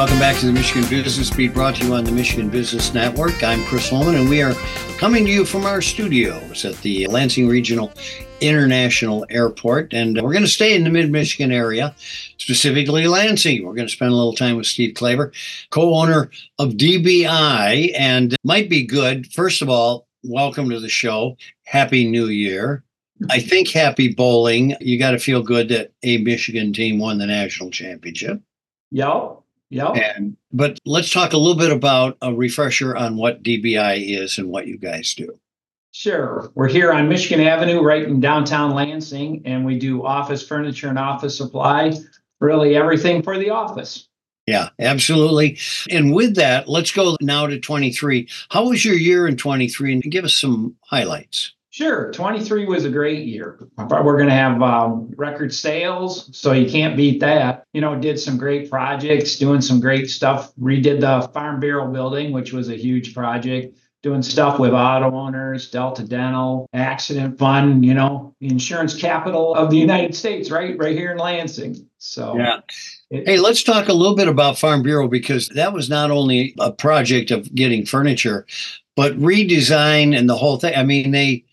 back to the Michigan Business Beat brought to you on the Michigan Business Network. I'm Chris Holman, and we are coming to you from our studios at the Lansing Regional International Airport. And we're going to stay in the mid Michigan area, specifically Lansing. We're going to spend a little time with Steve Klaver, co owner of DBI, and might be good. First of all, welcome to the show. Happy New Year. I think happy bowling. You got to feel good that a Michigan team won the national championship. Yep. Yep. And but let's talk a little bit about a refresher on what DBI is and what you guys do. Sure. We're here on Michigan Avenue, right in downtown Lansing, and we do office furniture and office supply, really everything for the office. Yeah, absolutely. And with that, let's go now to 23. How was your year in 23 and give us some highlights? Sure. 23 was a great year. We're going to have um, record sales, so you can't beat that. You know, did some great projects, doing some great stuff. Redid the Farm Bureau building, which was a huge project. Doing stuff with auto owners, Delta Dental, Accident Fund, you know, the insurance capital of the United States, right? Right here in Lansing. So, yeah. Hey, let's talk a little bit about Farm Bureau because that was not only a project of getting furniture, but redesign and the whole thing. I mean, they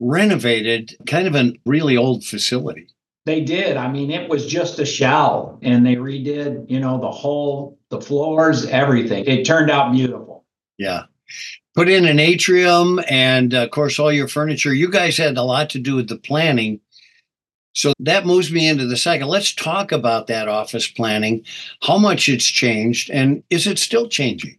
renovated kind of a really old facility. They did. I mean, it was just a shell and they redid, you know, the whole, the floors, everything. It turned out beautiful. Yeah. Put in an atrium and, of course, all your furniture. You guys had a lot to do with the planning. So that moves me into the second. Let's talk about that office planning, how much it's changed, and is it still changing?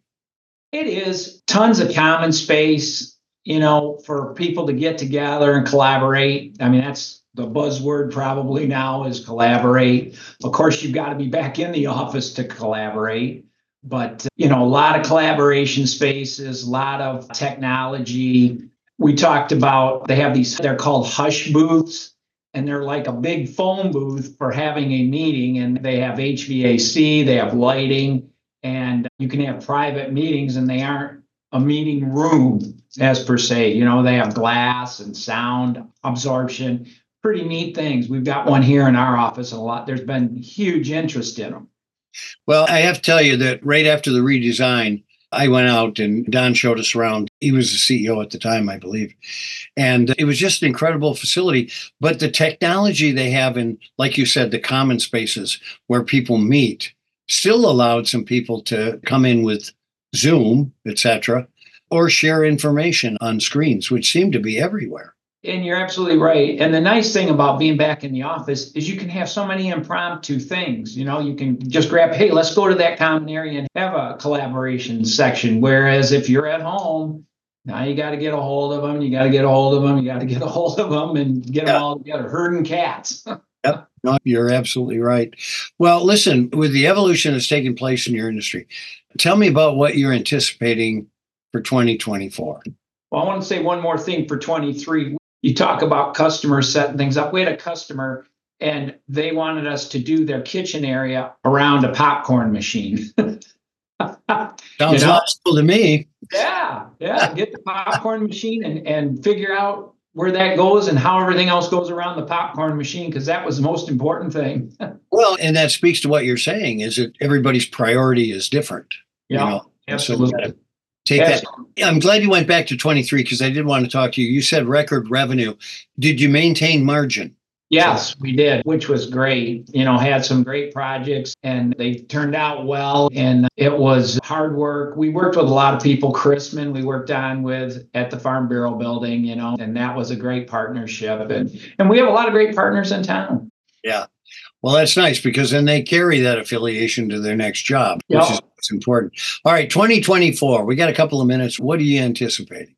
It is tons of common space, you know, for people to get together and collaborate. I mean, that's the buzzword probably now is collaborate. Of course, you've got to be back in the office to collaborate, but you know, a lot of collaboration spaces, a lot of technology. We talked about they have these, they're called hush booths, and they're like a big phone booth for having a meeting, and they have HVAC, they have lighting, and you can have private meetings, and they aren't a meeting room as per se. You know, they have glass and sound absorption. Pretty neat things. We've got one here in our office and a lot. There's been huge interest in them. Well, I have to tell you that right after the redesign, I went out and Don showed us around. He was the CEO at the time, I believe. And it was just an incredible facility. But the technology they have in, like you said, the common spaces where people meet still allowed some people to come in with Zoom, etc., or share information on screens, which seem to be everywhere. And you're absolutely right. And the nice thing about being back in the office is you can have so many impromptu things. You know, you can just grab, hey, let's go to that common area and have a collaboration section. Whereas if you're at home, now you got to get a hold of them. You got to get a hold of them. You got to get a hold of them and get yeah. them all together, herding cats. yep. No, you're absolutely right. Well, listen, with the evolution that's taking place in your industry, tell me about what you're anticipating for 2024. Well, I want to say one more thing for 23. You talk about customers setting things up. We had a customer and they wanted us to do their kitchen area around a popcorn machine. Sounds you know? logical to me. Yeah, yeah. Get the popcorn machine and, and figure out where that goes and how everything else goes around the popcorn machine because that was the most important thing. well, and that speaks to what you're saying is that everybody's priority is different. Yeah, you know? absolutely. So take absolutely. that. I'm glad you went back to 23 because I did want to talk to you. You said record revenue. Did you maintain margin? Yes, we did, which was great. You know, had some great projects and they turned out well. And it was hard work. We worked with a lot of people. Christman, we worked on with at the Farm Bureau building, you know, and that was a great partnership. And, and we have a lot of great partners in town. Yeah. Well, that's nice because then they carry that affiliation to their next job, yep. which is important. All right, 2024. We got a couple of minutes. What are you anticipating?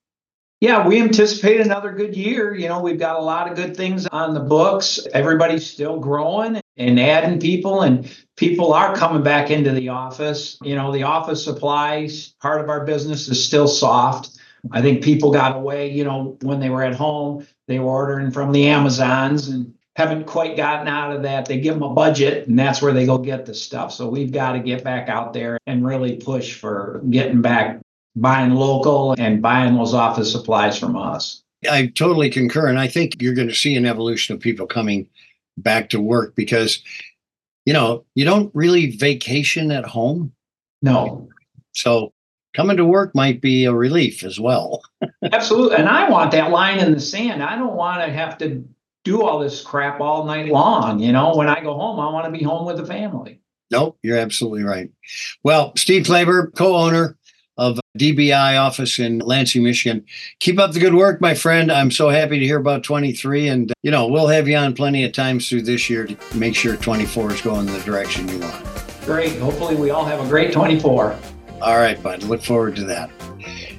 Yeah, we anticipate another good year. You know, we've got a lot of good things on the books. Everybody's still growing and adding people, and people are coming back into the office. You know, the office supplies part of our business is still soft. I think people got away, you know, when they were at home, they were ordering from the Amazons and haven't quite gotten out of that. They give them a budget and that's where they go get the stuff. So we've got to get back out there and really push for getting back buying local and buying those office supplies from us. I totally concur. And I think you're going to see an evolution of people coming back to work because, you know, you don't really vacation at home. No. So coming to work might be a relief as well. Absolutely. And I want that line in the sand. I don't want to have to do all this crap all night long. You know, when I go home, I want to be home with the family. Nope, you're absolutely right. Well, Steve Klaver, co owner of DBI office in Lansing, Michigan. Keep up the good work, my friend. I'm so happy to hear about 23. And, uh, you know, we'll have you on plenty of times through this year to make sure 24 is going the direction you want. Great. Hopefully, we all have a great 24. All right, bud. Look forward to that.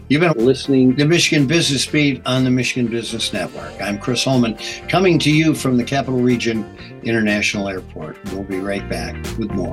You've been listening to Michigan Business Beat on the Michigan Business Network. I'm Chris Holman, coming to you from the Capital Region International Airport. We'll be right back with more.